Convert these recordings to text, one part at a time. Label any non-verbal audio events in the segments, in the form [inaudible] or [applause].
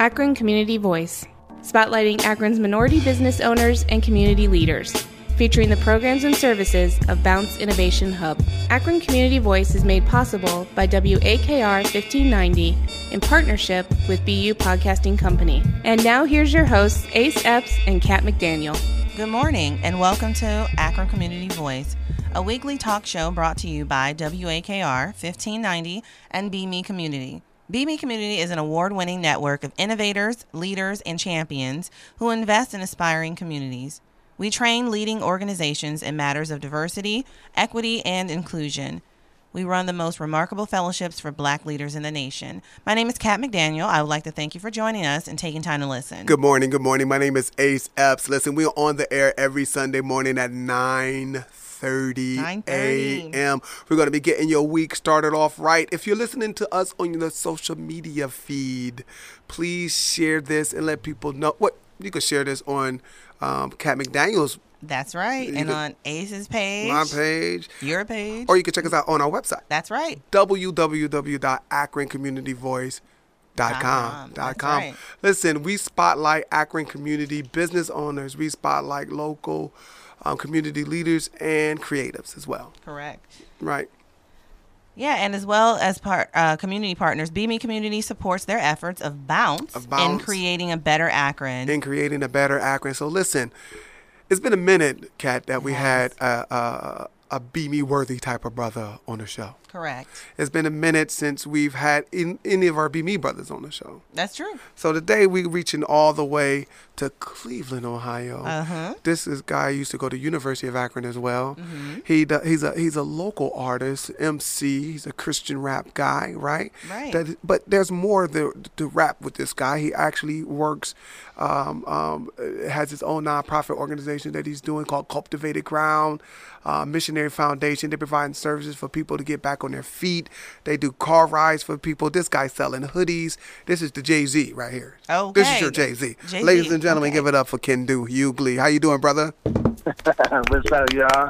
Akron Community Voice, spotlighting Akron's minority business owners and community leaders, featuring the programs and services of Bounce Innovation Hub. Akron Community Voice is made possible by WAKR 1590 in partnership with BU Podcasting Company. And now here's your hosts, Ace Epps and Kat McDaniel. Good morning and welcome to Akron Community Voice, a weekly talk show brought to you by WAKR 1590 and BMe Community. Me Community is an award winning network of innovators, leaders, and champions who invest in aspiring communities. We train leading organizations in matters of diversity, equity, and inclusion. We run the most remarkable fellowships for black leaders in the nation. My name is Kat McDaniel. I would like to thank you for joining us and taking time to listen. Good morning. Good morning. My name is Ace Epps. Listen, we're on the air every Sunday morning at 9 30 a.m. We're going to be getting your week started off right. If you're listening to us on the social media feed, please share this and let people know. What you can share this on um, Kat McDaniel's. That's right. You and on Ace's page, My page, your page. or you can check us out on our website. That's right. www.akroncommunityvoice.com. That's com. right. Listen, we spotlight Akron community business owners. We spotlight local um, community leaders and creatives as well. Correct. Right. Yeah, and as well as part uh, community partners, BMe Community supports their efforts of Bounce, Of Bounce. in creating a better Akron. In creating a better Akron. So listen, it's been a minute, Kat, that we had a, a, a BMe worthy type of brother on the show. Correct. It's been a minute since we've had in, any of our BMe brothers on the show. That's true. So today we're reaching all the way to Cleveland, Ohio. Uh-huh. This is guy used to go to University of Akron as well. Mm-hmm. He he's a he's a local artist, MC. He's a Christian rap guy, right? Right. That, but there's more to, to rap with this guy. He actually works, um, um, has his own nonprofit organization that he's doing called Cultivated Ground. Uh, Missionary Foundation. They're providing services for people to get back on their feet. They do car rides for people. This guy's selling hoodies. This is the Jay Z right here. Oh, this is your Jay Z. Ladies and gentlemen, okay. give it up for Kendu Hughley. How you doing, brother? [laughs] What's up, y'all?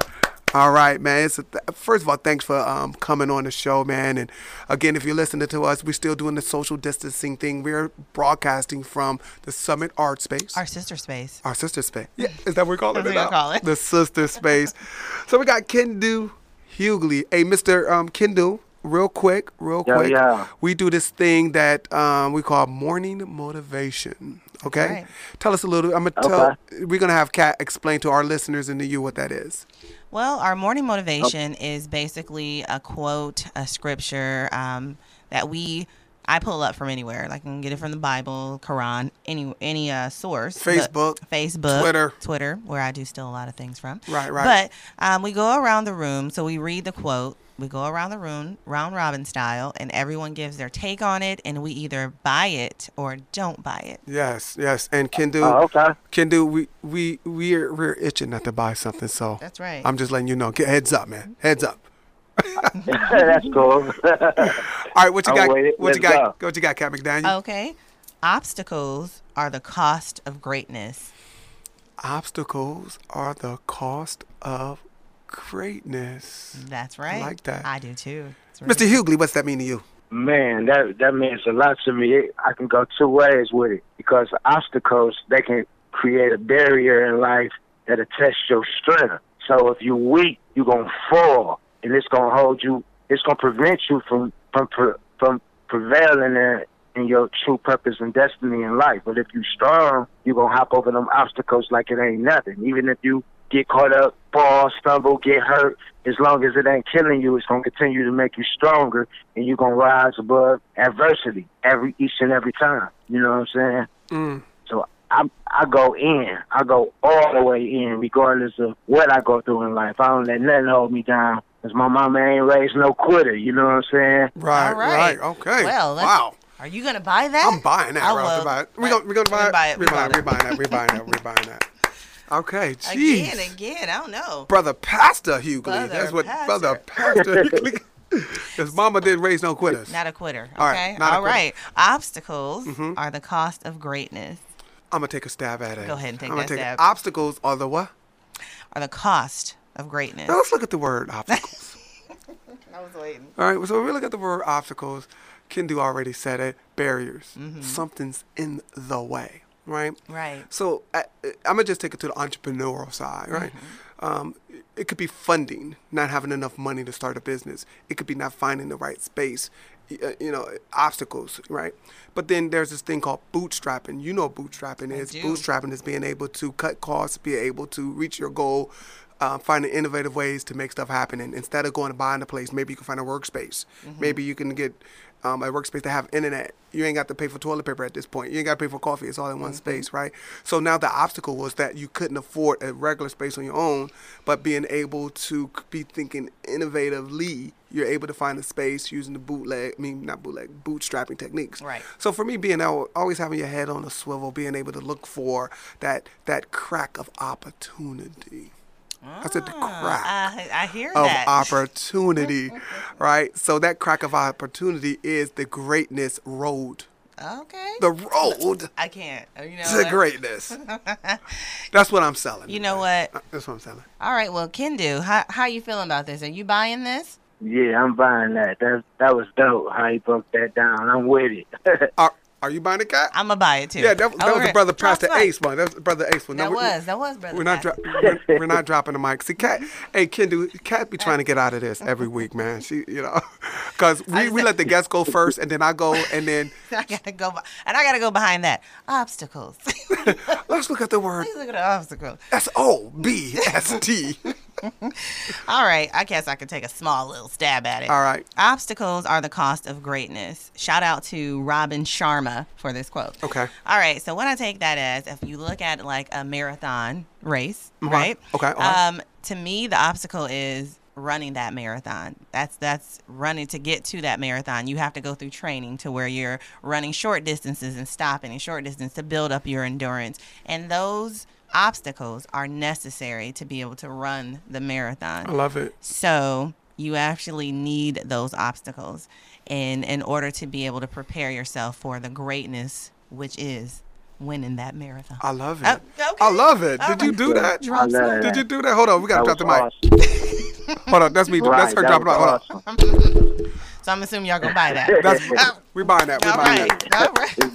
All right, man. It's a th- first of all, thanks for um, coming on the show, man. And again, if you're listening to us, we're still doing the social distancing thing. We're broadcasting from the Summit Art Space. Our sister space. Our sister space. Yeah, is that what we're calling That's it what we now? call it. The sister space. [laughs] so we got Kendu Hughley. Hey, Mr. Um, Kendu, real quick, real Yeah, quick. yeah. We do this thing that um, we call morning motivation. Okay, right. tell us a little. I'm gonna Okay. tell. We're gonna have Kat explain to our listeners and to you what that is. Well, our morning motivation is basically a quote, a scripture um, that we I pull up from anywhere. Like I can get it from the Bible, Quran, any any uh, source. Facebook, Facebook, Twitter. Twitter, where I do steal a lot of things from. Right, right. But um, we go around the room, so we read the quote. We go around the room, round robin style, and everyone gives their take on it, and we either buy it or don't buy it. Yes, yes. And Kendu, Oh, okay. Kendu, we we we're we're itching not to buy something. So That's right. I'm just letting you know. Get heads up, man. Heads up. [laughs] That's cool. [laughs] All right, what you got? with it. What you got? go. What you got, Kat McDaniel? Okay. Obstacles are the cost of greatness. Obstacles are the cost of greatness. That's right. I like that. I do too. It's Mr. Hughley, what's that mean to you? Man, that that means a lot to me. It, I can go two ways with it because obstacles they can create a barrier in life that'll test your strength. So if you're weak, you're gonna fall, and it's gonna hold you. It's gonna prevent you from from from prevailing in, in your true purpose and destiny in life. But if you're strong, you're gonna hop over them obstacles like it ain't nothing. Even if you get caught up, fall, stumble, get hurt, as long as it ain't killing you, it's gonna continue to make you stronger, and you're gonna rise above adversity every each and every time. You know what I'm saying? Mm. So I I go in, I go all the way in, regardless of what I go through in life. I don't let nothing hold me down. Cause my mama ain't raised no quitter. You know what I'm saying? Right, All right. right, okay. Well, wow. Are you gonna buy that? I'm buying that. I right off the will. bat. We gonna we gonna buy We it. buy it. We We buying buy we buying that. We buying that. We buying that. Okay, [laughs] jeez. Again, again. I don't know. Brother Pastor Hughley. Brother That's what Pastor. Brother Pastor [laughs] Hughley. His mama didn't raise no quitters. Not a quitter. Okay. All right, not a All quitter. right. Obstacles Mhm. are the cost of greatness. I'm gonna take a stab at it. Go ahead and take I'm gonna that take stab. It. Obstacles are the what? Are the cost of greatness. Now let's look at the word obstacles. [laughs] I was waiting. All right, so we look at the word obstacles. Kendu already said it. Barriers. Something's in the way, right? Right. So I, I'm gonna just take it to the entrepreneurial side, right? Um, it could be funding, not having enough money to start a business. It could be not finding the right space, uh, you know, obstacles, right? But then there's this thing called bootstrapping. You know bootstrapping is. Bootstrapping is being able to cut costs, be able to reach your goal, uh, finding innovative ways to make stuff happen. And instead of going and buying a place, maybe you can find a workspace. Maybe you can get um, a workspace to have internet. You ain't got to pay for toilet paper at this point. You ain't got to pay for coffee. It's all in one space, right? So now the obstacle was that you couldn't afford a regular space on your own, but being able to be thinking innovatively, you're able to find a space using the bootleg, I mean, not bootleg, bootstrapping techniques. Right. So for me, being al- always having your head on a swivel, being able to look for that that crack of opportunity. I said the ah, crack I, I hear of that. opportunity, [laughs] right? So that crack of opportunity is the greatness road. okay. The road I can't. Uh, you know. to what? greatness. [laughs] That's what I'm selling. You know what? Uh, that's what I'm selling. All right. Well, Kendu, how how you feeling about this? Are you buying this? Yeah, I'm buying that. That that was dope. How he broke that down. I'm with it. [laughs] Are, are you buying a cat? I'm gonna buy it too. yeah, that, that was the brother Pastor the. Ace one. That was brother Ace one. No, That we- was that was brother. We're not dro- we're, we're not dropping the mic. See, Kat, hey, Kendu, Kat be trying to get out of this every week, man. She, you know, [laughs] because we, we let the [laughs] guests go first, and then I go, and then [laughs] I gotta go, and I gotta go behind that. Obstacles. let's look at the word Please look at the obstacles. S O B S T. All right, I guess I could take a small little stab at it. All right. Obstacles are the cost of greatness. Shout out to Robin Sharma for this quote. Okay. All right, so what I take that as, if you look at like a marathon race, Okay. right? Okay, right. Um, to me, the obstacle is running that marathon. That's that's running to get to that marathon. You have to go through training to where you're running short distances and stopping in short distance to build up your endurance. And those obstacles are necessary to be able to run the marathon. I love it. So you actually need those obstacles in in order to be able to prepare yourself for the greatness which is winning that marathon. I love it. Oh, okay. I love it. All Did you oh. do that? I love Did you do that? Hold on, we gotta That drop the mic. awesome. Hold on, that's me. that's her that dropping the mic. Hold on. [laughs] So I'm assuming y'all gonna buy that. [laughs] Oh. That's Oh, we buying that. We're all buying right. that.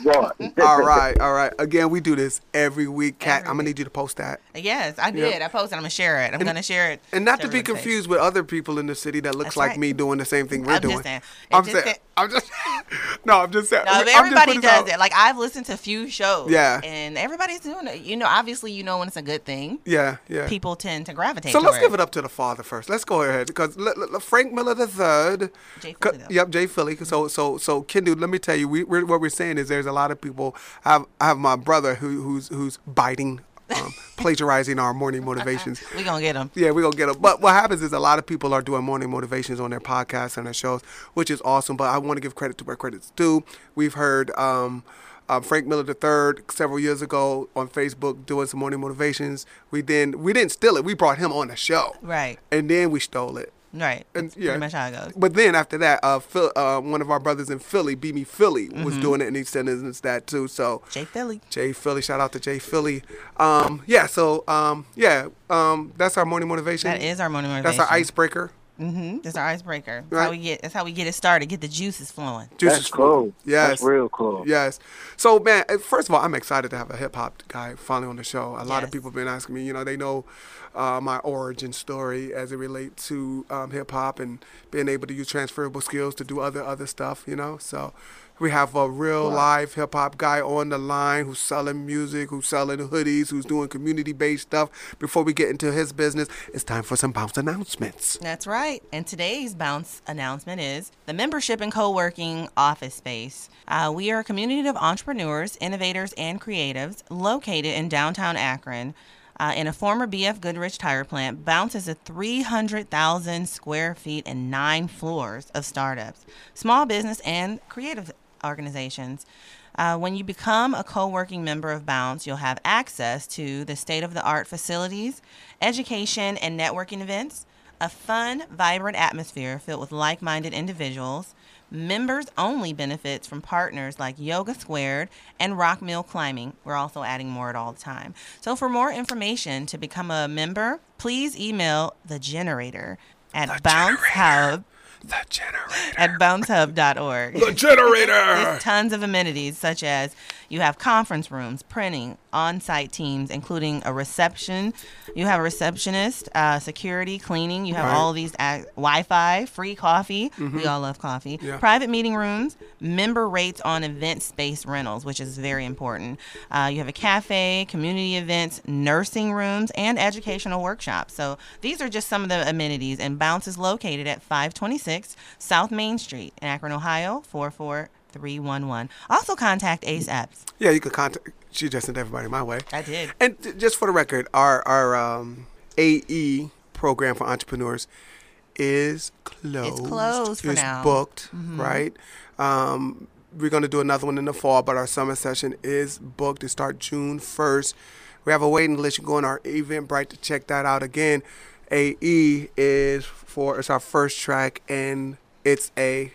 All right. [laughs] all right. All right. Again, we do this every week, Kat. Every I'm gonna need you to post that. Yes, I did. I posted. I'm gonna share it. I'm gonna share it. And not to be everyone's face. confused with other people in the city that looks That's like right. me doing the same thing we're I'm just doing. saying. I'm just saying. said- [laughs] I'm just. [laughs] no, I'm just saying. No, I'm if just everybody does out. it. Like I've listened to a few shows. Yeah. And everybody's doing it. You know, obviously, you know when it's a good thing. Yeah, yeah. People tend to gravitate. So let's toward give it up to the father first. Let's go ahead because l- l- Frank Miller the third. Jay Philly, though. Yep, Jay Philly. So so so Kendu, let me tell you, we we're, what we're saying is there's a lot of people. I have I have my brother who who's who's biting, um, [laughs] plagiarizing our morning motivations. [laughs] We gonna get them. Yeah, we're gonna get them. But what happens is a lot of people are doing morning motivations on their podcasts and their shows, which is awesome. But I want to give credit to where credit's due. We've heard um, uh, Frank Miller III several years ago on Facebook doing some morning motivations. We then we didn't steal it. We brought him on the show, Right. and then we stole it. Right. And That's yeah, pretty much how it goes. But then after that, uh, Phil, uh, one of our brothers in Philly, BMe Philly, Mm-hmm. was doing it, and he sent us that too. So Jay Philly. Jay Philly. Shout out to Jay Philly. Um, yeah, so um, yeah, um, that's our morning motivation. That is our morning That's our icebreaker. Mm-hmm. That's our icebreaker. That's Right. how we get. That's how we get it started. Get the juices flowing. Juices That's is cool. Yes. That's real cool. Yes. So man, uh, first of all, I'm excited to have a hip hop guy finally on the show. A lot of people have been asking me. You know, they know uh, my origin story as it relates to um, hip hop and being able to use transferable skills to do other other stuff. You know, so. We have a real live hip hop guy on the line who's selling music, who's selling hoodies, who's doing community based stuff. Before we get into his business, it's time for some bounce announcements. That's right. And today's bounce announcement is the membership and co-working office space. Uh, we are a community of entrepreneurs, innovators, and creatives located in downtown Akron. Uh, in a former BF Goodrich tire plant, Bounce is a 300,000 square feet and nine floors of startups, small business, and creative organizations. Uh, when you become a co working member of Bounce, you'll have access to the state of the art facilities, education and networking events, a fun, vibrant atmosphere filled with like minded individuals, members only benefits from partners like Yoga Squared and Rock Mill Climbing. We're also adding more at all the time. So, for more information to become a member, please email the generator at bouncehub The generator. at bouncehub.org. The generator. [laughs] There's tons of amenities such as you have conference rooms, printing, on-site teams, including a reception. You have a receptionist, uh, security, cleaning. You have Right. all these ac Wi-Fi, free coffee. We all love coffee. Yeah. Private meeting rooms, member rates on event space rentals, which is very important. Uh, you have a cafe, community events, nursing rooms, and educational workshops. So these are just some of the amenities. And Bounce is located at 526 South Main Street in Akron, Ohio, 44311. Also contact Ace Epps. Yeah, you could contact. She just sent everybody my way. I did. And j- just for the record, our our um, AE program for entrepreneurs is closed. closed for It's now. Mm-hmm. booked, right? Um, we're going to do another one in the fall, but our summer session is booked to start June 1st. We have a waiting list. You can go on our Eventbrite to check that out. Again, AE is for it's our first track, and it's a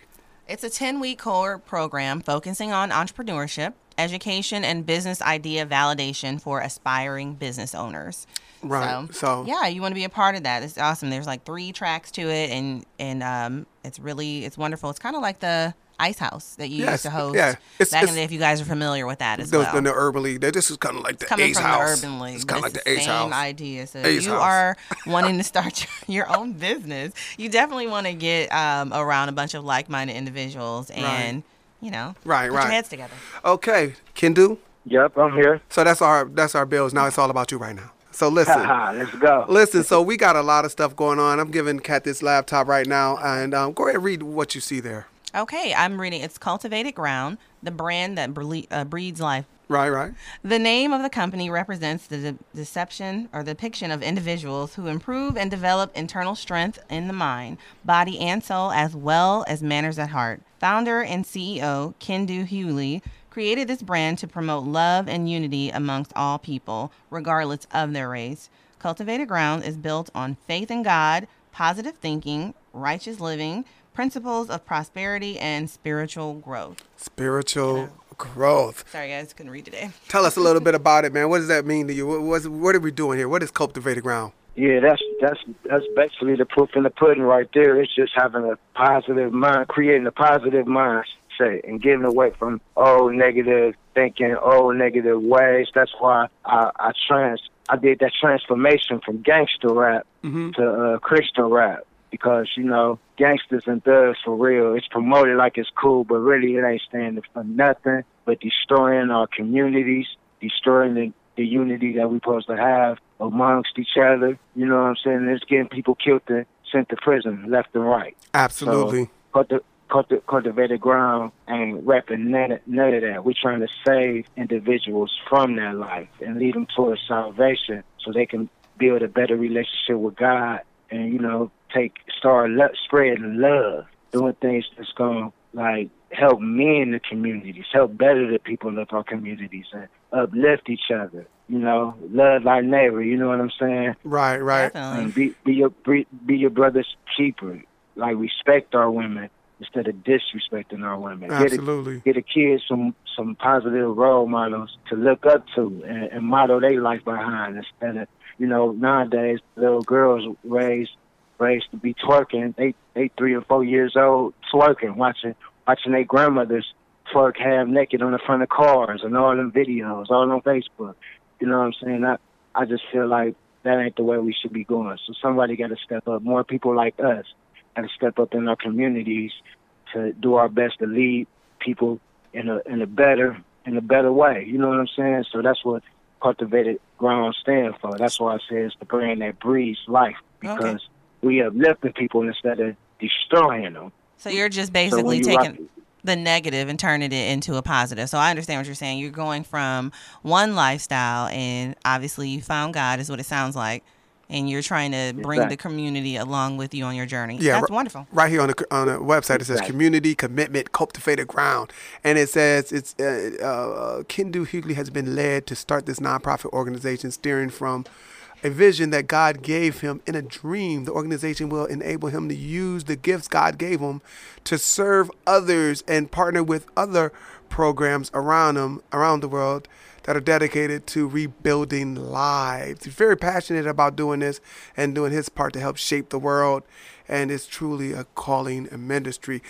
It's a 10 week core program focusing on entrepreneurship, education, and business idea validation for aspiring business owners. Right, so- yeah, you want to be a part of that. It's awesome. There's like three tracks to it, and and um, it's really it's wonderful. It's kind of like the Ice House that you Yes, used to host yeah. It's- back in the day. If you guys are familiar with that as those well. in the urban league. They- This is kind of like the coming Ace from House. the urban league. It's kind of like it's the Ace same House. idea. So Ace you House. are [laughs] wanting to start [laughs] your, your own business. You definitely want to get um, around a bunch of like-minded individuals and you know Right, put right. your heads together. Okay, Kendu. Yep, I'm here. So that's our that's our bills. Now it's all about you right now. So listen, [laughs] let's go. listen. So we got a lot of stuff going on. I'm giving Kat this laptop right now, and um, go ahead and read what you see there. Okay, I'm reading. It's Cultivated Ground, the brand that bre- uh, breeds life. Right, right. The name of the company represents the de- deception or depiction of individuals who improve and develop internal strength in the mind, body, and soul, as well as manners at heart. Founder and CEO Kendu Hughley created this brand to promote love and unity amongst all people, regardless of their race. Cultivated Ground is built on faith in God, positive thinking, righteous living, principles of prosperity, and spiritual growth. Spiritual growth. Sorry, guys, couldn't read today. [laughs] Tell us a little bit about it, man. What does that mean to you? What, what's, what are we doing here? What is cultivated ground? Yeah, that's that's that's basically the proof in the pudding right there. It's just having a positive mind, creating a positive mindset, and getting away from old negative thinking, old negative ways. That's why I, I trans I did that transformation from gangster rap to uh, Christian rap because you know gangsters and thugs for real. It's promoted like it's cool, but really it ain't standing for nothing but destroying our communities, destroying the, the unity that we're supposed to have amongst each other. You know what I'm saying? It's getting people killed and sent to prison left and right. Absolutely. So, culti- culti- cultivated ground ain't repping none of, none of that. We're trying to save individuals from that life and lead them towards salvation so they can build a better relationship with God and, you know, take start lo- spreading love, doing things that's going to, like, help me in the communities, help better the people of our communities and uplift each other. You know, love our neighbor, you know what I'm saying? right, right. Definitely. and be be your be, be your brother's keeper. Like respect our women instead of disrespecting our women. Get a, Absolutely. get a kid some some positive role models to look up to and, and model their life behind instead of you know nowadays little girls raised raised to be twerking. They they three or four years old twerking, watching watching their grandmothers twerk half naked on the front of cars and all them videos, all on Facebook. You know what I'm saying? I I just feel like that ain't the way we should be going. So somebody got to step up. More people like us got to step up in our communities to do our best to lead people in a in a better in a better way. You know what I'm saying? So that's what cultivated ground stand for. That's why I say it's the brand that breathes life because we uplifting people instead of destroying them. So you're just basically when you taking rock- the negative and turning it into a positive. So I understand what you're saying. You're going from one lifestyle, and obviously you found God, is what it sounds like, and you're trying to bring the community along with you on your journey. Yeah, that's ri- wonderful. Right here on the on the website, it says Exactly. community commitment cultivated ground, and it says it's uh, uh, Kendu Hughley has been led to start this nonprofit organization, steering from a vision that God gave him in a dream. The organization will enable him to use the gifts God gave him to serve others and partner with other programs around him around the world that are dedicated to rebuilding lives. He's very passionate about doing this and doing his part to help shape the world and it's truly a calling and ministry.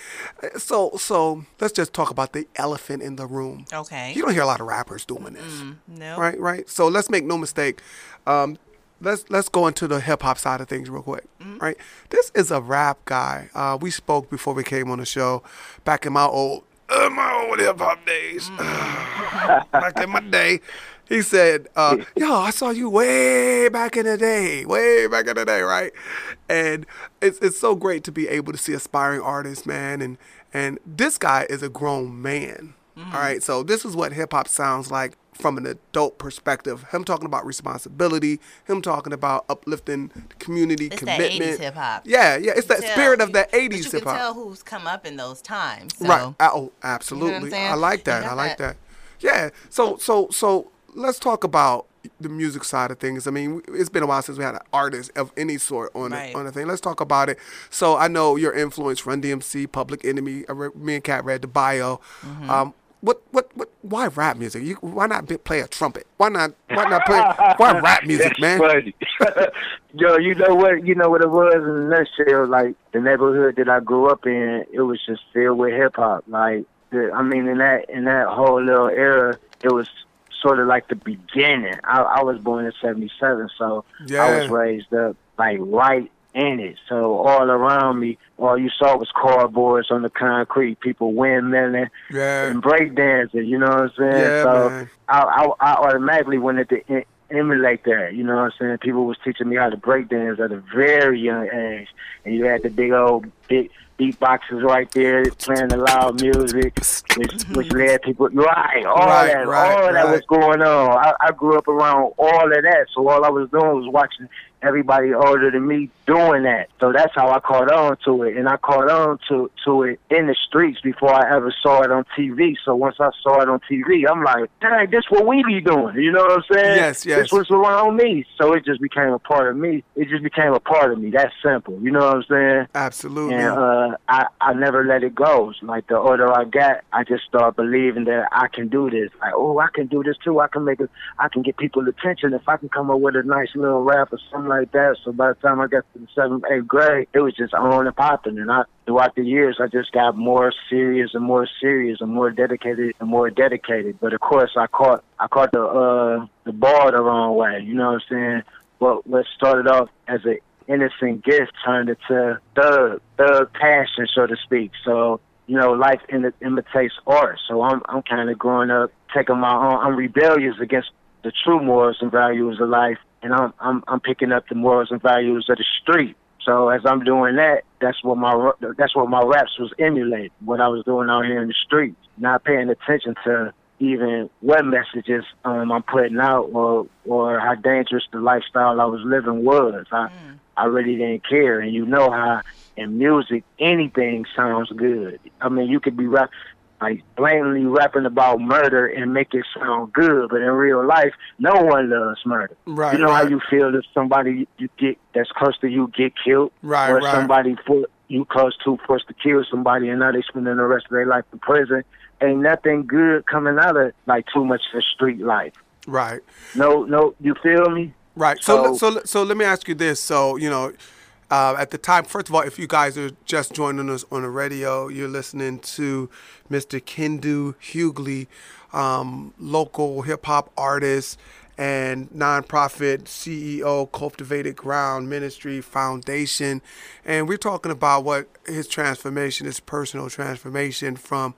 So, so let's just talk about the elephant in the room. Okay. You don't hear a lot of rappers doing this. Mm, no. Right, right. So let's make no mistake. Um, let's let's go into the hip hop side of things real quick. Mm-hmm. Right. This is a rap guy. Uh, we spoke before we came on the show back in my old uh, my old hip hop days. Mm. [sighs] back in my day. He said, uh, [laughs] "Yo, I saw you way back in the day, way back in the day, right?" And it's it's so great to be able to see aspiring artists, man. And and this guy is a grown man. Mm-hmm. All right, so this is what hip hop sounds like from an adult perspective. Him talking about responsibility, him talking about uplifting the community it's commitment. That 80s hip hop. Yeah, yeah, it's that tell, spirit of that 80s hip hop. You can tell who's come up in those times. So. Right. Oh, absolutely. You know I like that. I like that. that. Yeah. So so so let's talk about the music side of things. I mean, it's been a while since we had an artist of any sort on right. on a thing. Let's talk about it. So I know your influence, Run DMC, Public Enemy. me and Kat read the bio. Mm-hmm. Um, what what what? Why rap music? You, why not be, play a trumpet? Why not why not play? why [laughs] rap music, man? [laughs] Yo, you know what? You know what it was in a nutshell. Like the neighborhood that I grew up in, it was just filled with hip hop. Like the, I mean, in that in that whole little era, it was sort of like the beginning. I, I was born in '77, so yeah. I was raised up like right in it. So all around me, all you saw was cardboards on the concrete, people windmilling yeah. and breakdancing. You know what I'm saying? Yeah, so. I, I, I automatically wanted to emulate that. You know what I'm saying? People was teaching me how to breakdance at a very young age, and you had the big old big beatboxes right there playing the loud music, which which led people right, all right, that, right, all right. that was going on. I, I grew up around all of that, so all I was doing was watching everybody older than me doing that. So that's how I caught on to it, and I caught on to to it in the streets before I ever saw it on TV. So once I saw it on TV, I'm like, dang, this what we be doing. You know what I'm saying? Yes, yes. This was around me, so it just became a part of me. It just became a part of me. That's simple. You know what I'm saying? Absolutely. And uh, I I never let it go. Like the older I got, I just start believing that I can do this. Like, oh, I can do this too. I can make it. I can get people attention if I can come up with a nice little rap or something like that. So by the time I got to the seventh, eighth grade, it was just on and popping. And I, throughout the years, I just got more serious and more serious and more dedicated and more dedicated. But of course, I caught, I caught the, uh, the ball the wrong way. You know what I'm saying? What, what started off as an innocent gift turned into thug, thug passion, so to speak. So, you know, life Im- imitates art. So I'm, I'm kind of growing up, taking my own, I'm rebellious against the true morals and values of life and I'm I'm I'm picking up the morals and values of the street. So as I'm doing that, that's what my that's what my raps was emulating. What I was doing out here in the streets, not paying attention to even what messages um, I'm putting out or or how dangerous the lifestyle I was living was. I mm. I really didn't care, and you know how in music anything sounds good. I mean, you could be rap like blatantly rapping about murder and make it sound good, but in real life, no one loves murder. Right. You know right. how you feel if somebody you get that's close to you get killed, right? Or right. somebody for you close to forced to kill somebody, and now they spending the rest of their life in prison. Ain't nothing good coming out of like too much of street life. Right. No, no, you feel me? Right. So, so, so, so let me ask you this. So, you know, uh, at the time, first of all, if you guys are just joining us on the radio, you're listening to Mr. Kendu Hughley, um, local hip hop artist and nonprofit CEO, Cultivated Ground Ministry Foundation. And we're talking about what his transformation, his personal transformation from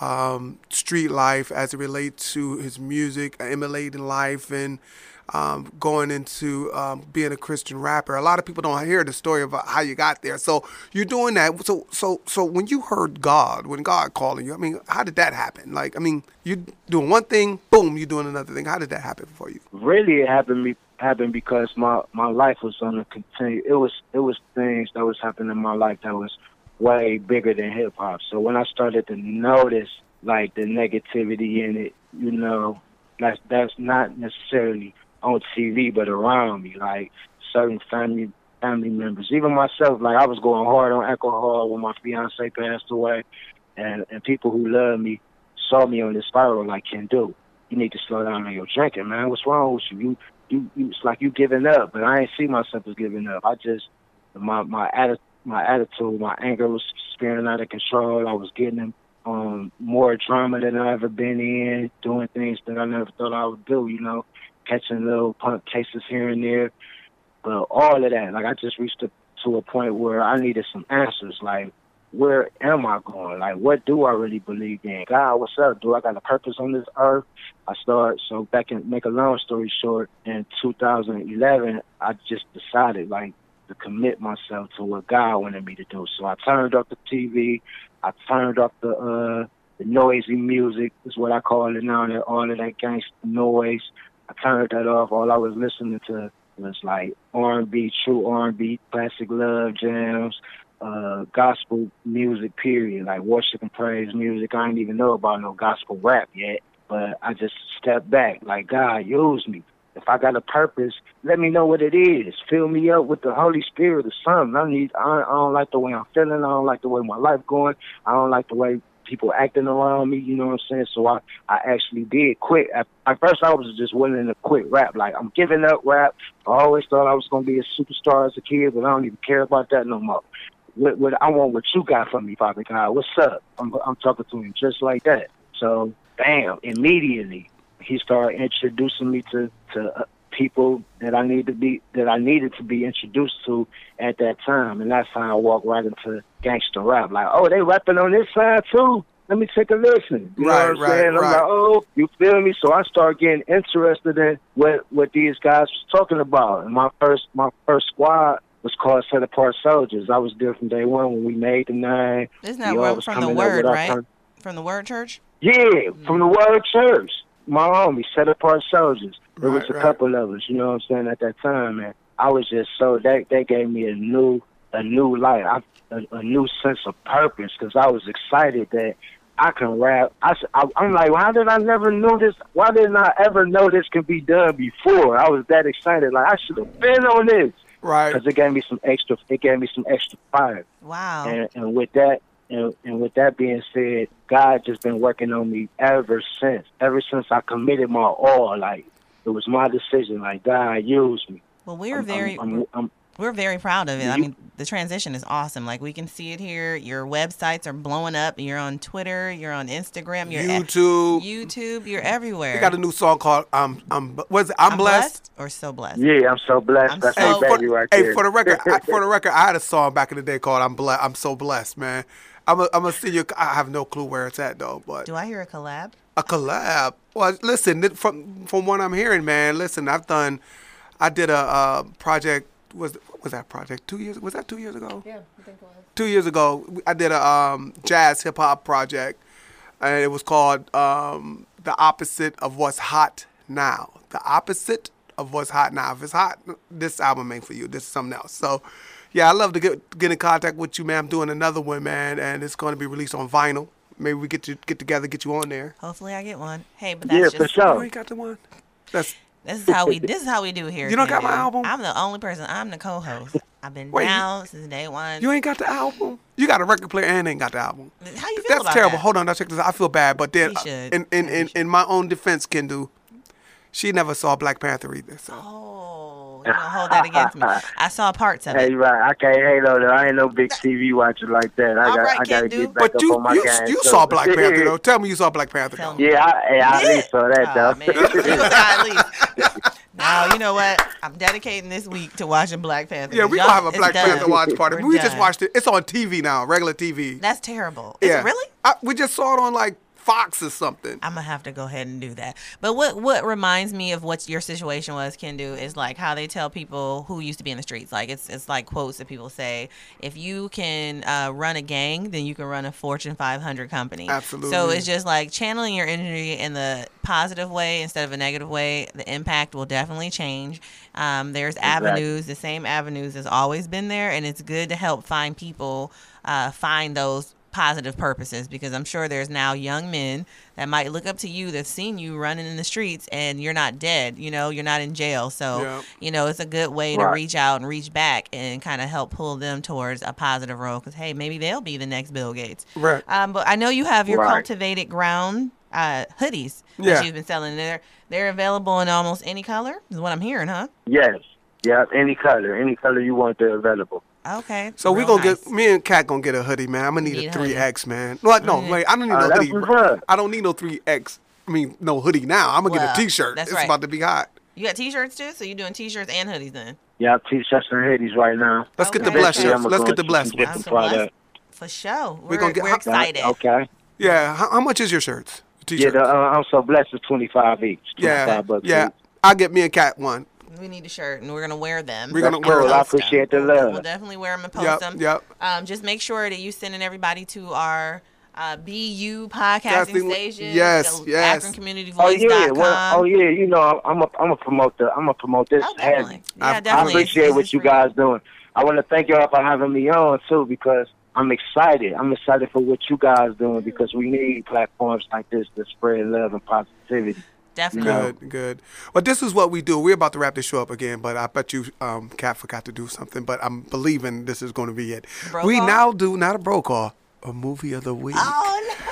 um, street life as it relates to his music, emulating life, and um, going into um, being a Christian rapper. A lot of people don't hear the story about how you got there. So you're doing that. So so so when you heard God, when God calling you, I mean, how did that happen? Like, I mean, you doing one thing, boom, you're doing another thing. How did that happen for you? Really, it happened me happened because my my life was on a continue. It was it was things that was happening in my life that was way bigger than hip hop. So when I started to notice like the negativity in it, you know, that's that's not necessarily on TV, but around me, like certain family family members, even myself. Like I was going hard on alcohol when my fiance passed away, and and people who love me saw me on this spiral. Like, Kendu. You need to slow down on your drinking, man. What's wrong with you? You you, you it's like you giving up, but I ain't see myself as giving up. I just my my attitude my attitude, my anger was spinning out of control. I was getting um more drama than I ever been in, doing things that I never thought I would do. You know, catching little punk cases here and there, but all of that, like I just reached a, to a point where I needed some answers. Like, where am I going? Like, what do I really believe in? God, what's up? Do I got a purpose on this earth? I start so back and make a long story short. In 2011, I just decided like to commit myself to what God wanted me to do. So I turned off the TV. I turned off the uh, the noisy music is what I call it now. All of that gangster noise. I turned that off. All I was listening to was like R&B, true R&B, classic love jams, uh, gospel music. Period. Like worship and praise music. I didn't even know about no gospel rap yet, but I just stepped back. Like God, use me. If I got a purpose, let me know what it is. Fill me up with the Holy Spirit or something. I need. I, I don't like the way I'm feeling. I don't like the way my life going. I don't like the way people acting around me. You know what I'm saying? So I, I actually did quit. At, at first, I was just willing to quit rap. Like I'm giving up rap. I always thought I was gonna be a superstar as a kid, but I don't even care about that no more. What, what I want, what you got from me, Father God. What's up? I'm, I'm talking to him just like that. So, bam, immediately he started introducing me to to uh, people that I need to be that I needed to be introduced to at that time, and that's how I walked right into gangster rap. Like, oh, they rapping on this side too. Let me take a listen. You right, know what I'm right, saying? I'm right. like, oh, you feel me? So I start getting interested in what what these guys was talking about. And my first my first squad was called Set Apart Soldiers. I was there from day one when we made the nine. Isn't that We word always from the word, with our right? From the word church? yeah, from the Word Church. My homie, set apart soldiers. There was a right. couple of us, you know what I'm saying, at that time, man. I was just so that they gave me a new a new life, I, a, a new sense of purpose because I was excited that I can rap. I I'm like, why did I never know this? Why didn't I ever know this could be done before? I was that excited, like I should have been on this Right. because it gave me some extra. It gave me some extra fire. Wow. And, and with that, and, and with that being said, God just been working on me ever since. Ever since I committed my all, like it was my decision. Like God used me. well, we're I'm- very I'm, I'm, I'm, we're very proud of it. I mean, the transition is awesome. Like we can see it here. Your websites are blowing up. You're on Twitter. You're on Instagram. You're at YouTube. YouTube. You're everywhere. We got a new song called "I'm I'm was it I'm, blessed. or so blessed. yeah, I'm so blessed. I'm That's so- Hey, my for, baby right hey, for the record, I, for the [laughs] record, I had a song back in the day called "I'm blessed." I'm so blessed, man. I'm a, I'm a senior. I have no clue where it's at though, but Do I hear a collab? A collab. Well, listen, from from what I'm hearing, man. Listen, I've done. I did a uh, project. Was was that project two years? Was that two years ago? Yeah, I think it was. Two years ago, I did a um, jazz hip hop project, and it was called um, "The Opposite of What's Hot Now." The opposite of what's hot now. If it's hot, this album ain't for you. This is something else. So, yeah, I love to get get in contact with you, man. I'm doing another one, man, and it's going to be released on vinyl. Maybe we get to get together, get you on there. Hopefully, I get one. Hey, but that's for just You sure. ain't got the one. That's this is how we this is how we do here. [laughs] You don't got my album? I'm the only person. I'm the co-host. I've been Wait, you- down since day one. you ain't got the album. You got a record player and ain't got the album. How you feel That's about terrible. that? Hold on, I check this. out. I feel bad, but then uh, in in, in, in my own defense, Kendu, she never saw Black Panther either. So Oh, you gonna hold that against me? [laughs] I saw parts of Hey, it. Hey, right. I can't hate on that. I ain't no big TV watcher like that. I All got right, I gotta get back but up you on my you, game. you so- saw Black [laughs] Panther though. Tell me you saw Black Panther Tell though. me. Yeah, I, yeah, I at least saw that Aw, though. man. You was. [laughs] Now you know what? I'm dedicating this week to watching Black Panther. Yeah, we Y'all- gonna have a it's Black done. Panther watch party. We're we just watched it. It's on TV now, regular TV. That's terrible. Is yeah, it really? I, we just saw it on like Fox or something. I'm gonna have to go ahead and do that. But what what reminds me of what your situation was, Kendu, is like how they tell people who used to be in the streets. Like it's it's like quotes that people say: if you can uh, run a gang, then you can run a Fortune 500 company. Absolutely. So it's just like channeling your energy in the positive way instead of a negative way. The impact will definitely change. Um, there's avenues, the same avenues has always been there, and it's good to help find people uh, find those positive purposes because I'm sure there's now young men that might look up to you that've seen you running in the streets and you're not dead, you know, you're not in jail. So, Yeah. you know, it's a good way to reach out and reach back and kind of help pull them towards a positive role because, hey, maybe they'll be the next Bill Gates. Right. Um, but I know you have your Right. cultivated ground uh, hoodies Yeah. that you've been selling. They're, they're available in almost any color, is what I'm hearing, huh? Yes. Yeah, any color, any color you want, they're available. Okay. So we real gonna nice. get me and Kat gonna get a hoodie, man. I'm gonna need, Need a a three. X, man. No, no, wait, I don't need Oh, no that's hoodie. I don't need no three X. I mean, no hoodie now. I'm gonna get a T-shirt. that's it's right. about to be hot. You got t-shirts too, so you're doing t-shirts and hoodies then. Yeah, t-shirts and hoodies right now. Let's get the Okay. blessed Eventually, Let's get the into blessed some ones. different Some blessed- product. For sure. We're, We're gonna get- we're how- excited. Okay. Yeah. How, how much is your shirts? Yeah, T-shirts. the, uh, I'm so blessed. It's 25 each. 25 yeah. bucks Yeah. each. I'll get me and Kat one. We need a shirt, and we're gonna wear them. We're gonna wear post them. I appreciate the them. love. We'll definitely wear them and post Yep, them. yep. Um, just make sure that you sending everybody to our uh, BU podcasting Casting- station. yes, the yes. AkronCommunityVoice.com. Oh yeah, well, oh yeah. You know, I'm a, I'm a promote the, I'm a promote this. Oh, definitely. Yeah, I- I I appreciate It's- what you free. guys doing. I want to thank y'all for having me on too because I'm excited. I'm excited for what you guys doing because we need platforms like this to spread love and positivity. Definitely. No. Good, good. Well, this is what we do. We're about to wrap this show up again, but I bet you um, Kat forgot to do something. But I'm believing this is going to be it. Bro we call? now do not a bro call, a movie of the week. Oh no. [laughs]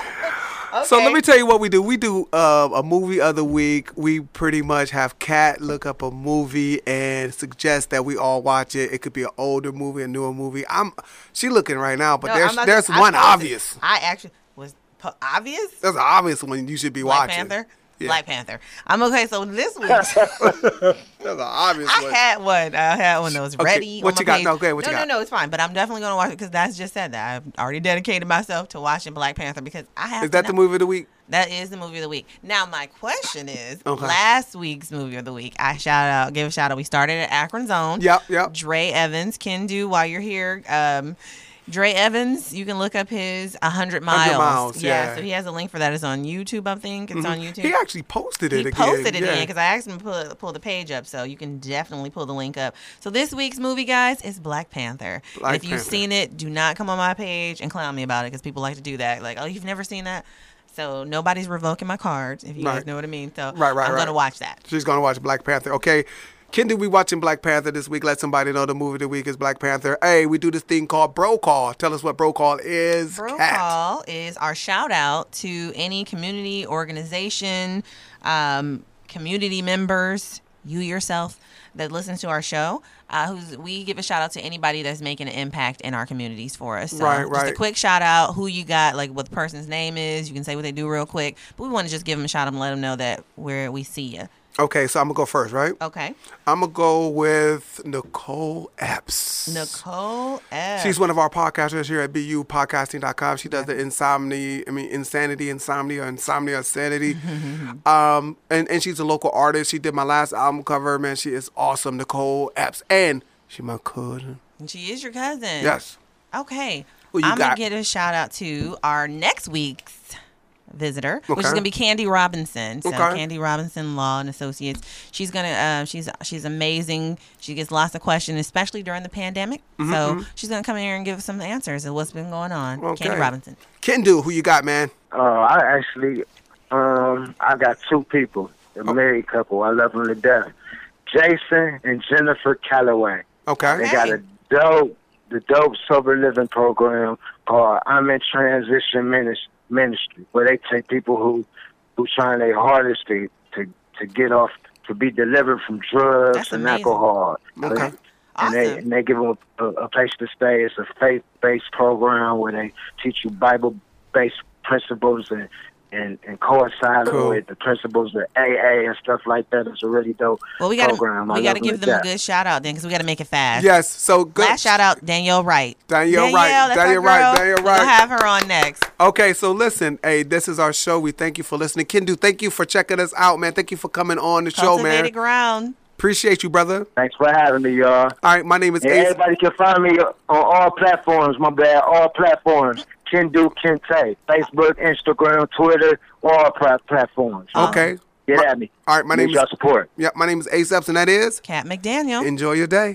So let me tell you what we do. We do uh, a movie of the week. We pretty much have Kat look up a movie and suggest that we all watch it. It could be an older movie, a newer movie. I'm she looking right now, but No, there's there's gonna- one posted- obvious. I actually was po- obvious. There's an obvious one you should be Black watching. Panther. Yeah. Black Panther. I'm okay. So this week, There's an [laughs] obvious I one. had one. I had one that was Okay, ready. what you got? page. No, okay, what no, you no, got? no, it's fine. But I'm definitely gonna watch it because that's just said that I've already dedicated myself to watching Black Panther because I have. Is that the movie of the week? That is the movie of the week. Now my question is, Okay. last week's movie of the week. I shout out, give a shout out. We started at Akron Zone. Yep, yep. Dre Evans can do while you're here. Um, Dre Evans, you can look up his 100 miles. Miles, yeah. So he has a link for that. It's on YouTube, I think. It's on mm-hmm. YouTube. He actually posted it He again. posted it yeah. in because I asked him to pull, pull the page up, so you can definitely pull the link up. So this week's movie, guys, is Black Panther. Black if you've Panther. seen it, do not come on my page and clown me about it because people like to do that. Like, oh, you've never seen that? So nobody's revoking my cards, if you Right. guys know what I mean. So Right, right, I'm right. gonna watch that. She's gonna watch Black Panther. Okay. Kendu, we watching Black Panther this week. Let somebody know the movie of the week is Black Panther. Hey, we do this thing called Bro Call. Tell us what Bro Call is. Bro Kat. Call is our shout out to any community organization, um, community members, you yourself that listens to our show. Uh, who's we give a shout out to anybody that's making an impact in our communities for us. So Right, Just right. a quick shout out, who you got, like what the person's name is. You can say what they do real quick, but we want to just give them a shout out and let them know that where we see you. Okay, so I'm gonna go first, right? Okay, I'm gonna go with Nicole Epps. Nicole F. She's one of our podcasters here at BUPodcasting.com. She does the insomnia, I mean, insanity, insomnia, insomnia, sanity. [laughs] um, and, and she's a local artist. She did my last album cover. Man, she is awesome, Nicole Epps. And she my cousin. And she is your cousin. Yes. Okay. I'm gonna got? get a shout out to our next week's visitor, which is gonna be Candy Robinson. So Okay. Candy Robinson Law and Associates. She's gonna uh, she's she's amazing. She gets lots of questions, especially during the pandemic. So she's gonna come in here and give us some answers of what's been going on. Mm-hmm, Okay. Candy Robinson. Kendu, who you got, man? Uh, I actually, um, I got two people, a married couple. I love them to death. Jason and Jennifer Calloway. Okay. They got a dope, the dope sober living program called I'm in Transition Minis- Ministry, where they take people who who trying their hardest to to to get off to be delivered from drugs That's and amazing. alcohol. Okay. And they Awesome. and they give them a, a place to stay. It's a faith based program where they teach you Bible based principles and and, and coincide Cool. with the principles of AA and stuff like that. It's a really dope Well, we gotta program. I we gotta give to them a good shout out then, because we gotta make it fast. Yes. So good. Last shout out, Danielle Wright. Danielle Wright. that's our Danielle Wright. girl. Danielle We're gonna Wright. have her on next. Okay, so listen, hey, this is our show. We thank you for listening. Kendu, thank you for checking us out, man. Thank you for coming on the show, man. Cultivated ground. Appreciate you, brother. Thanks for having me, y'all. All right, my name is And Ace. everybody can find me on all platforms. My bad, all platforms. Can do Kente. Facebook, Instagram, Twitter, all pla- platforms. Uh-huh. Okay. Get at me. All right, my Need name is y'all support. yeah, my name is Ace Epps, and that is Kat McDaniel. enjoy your day.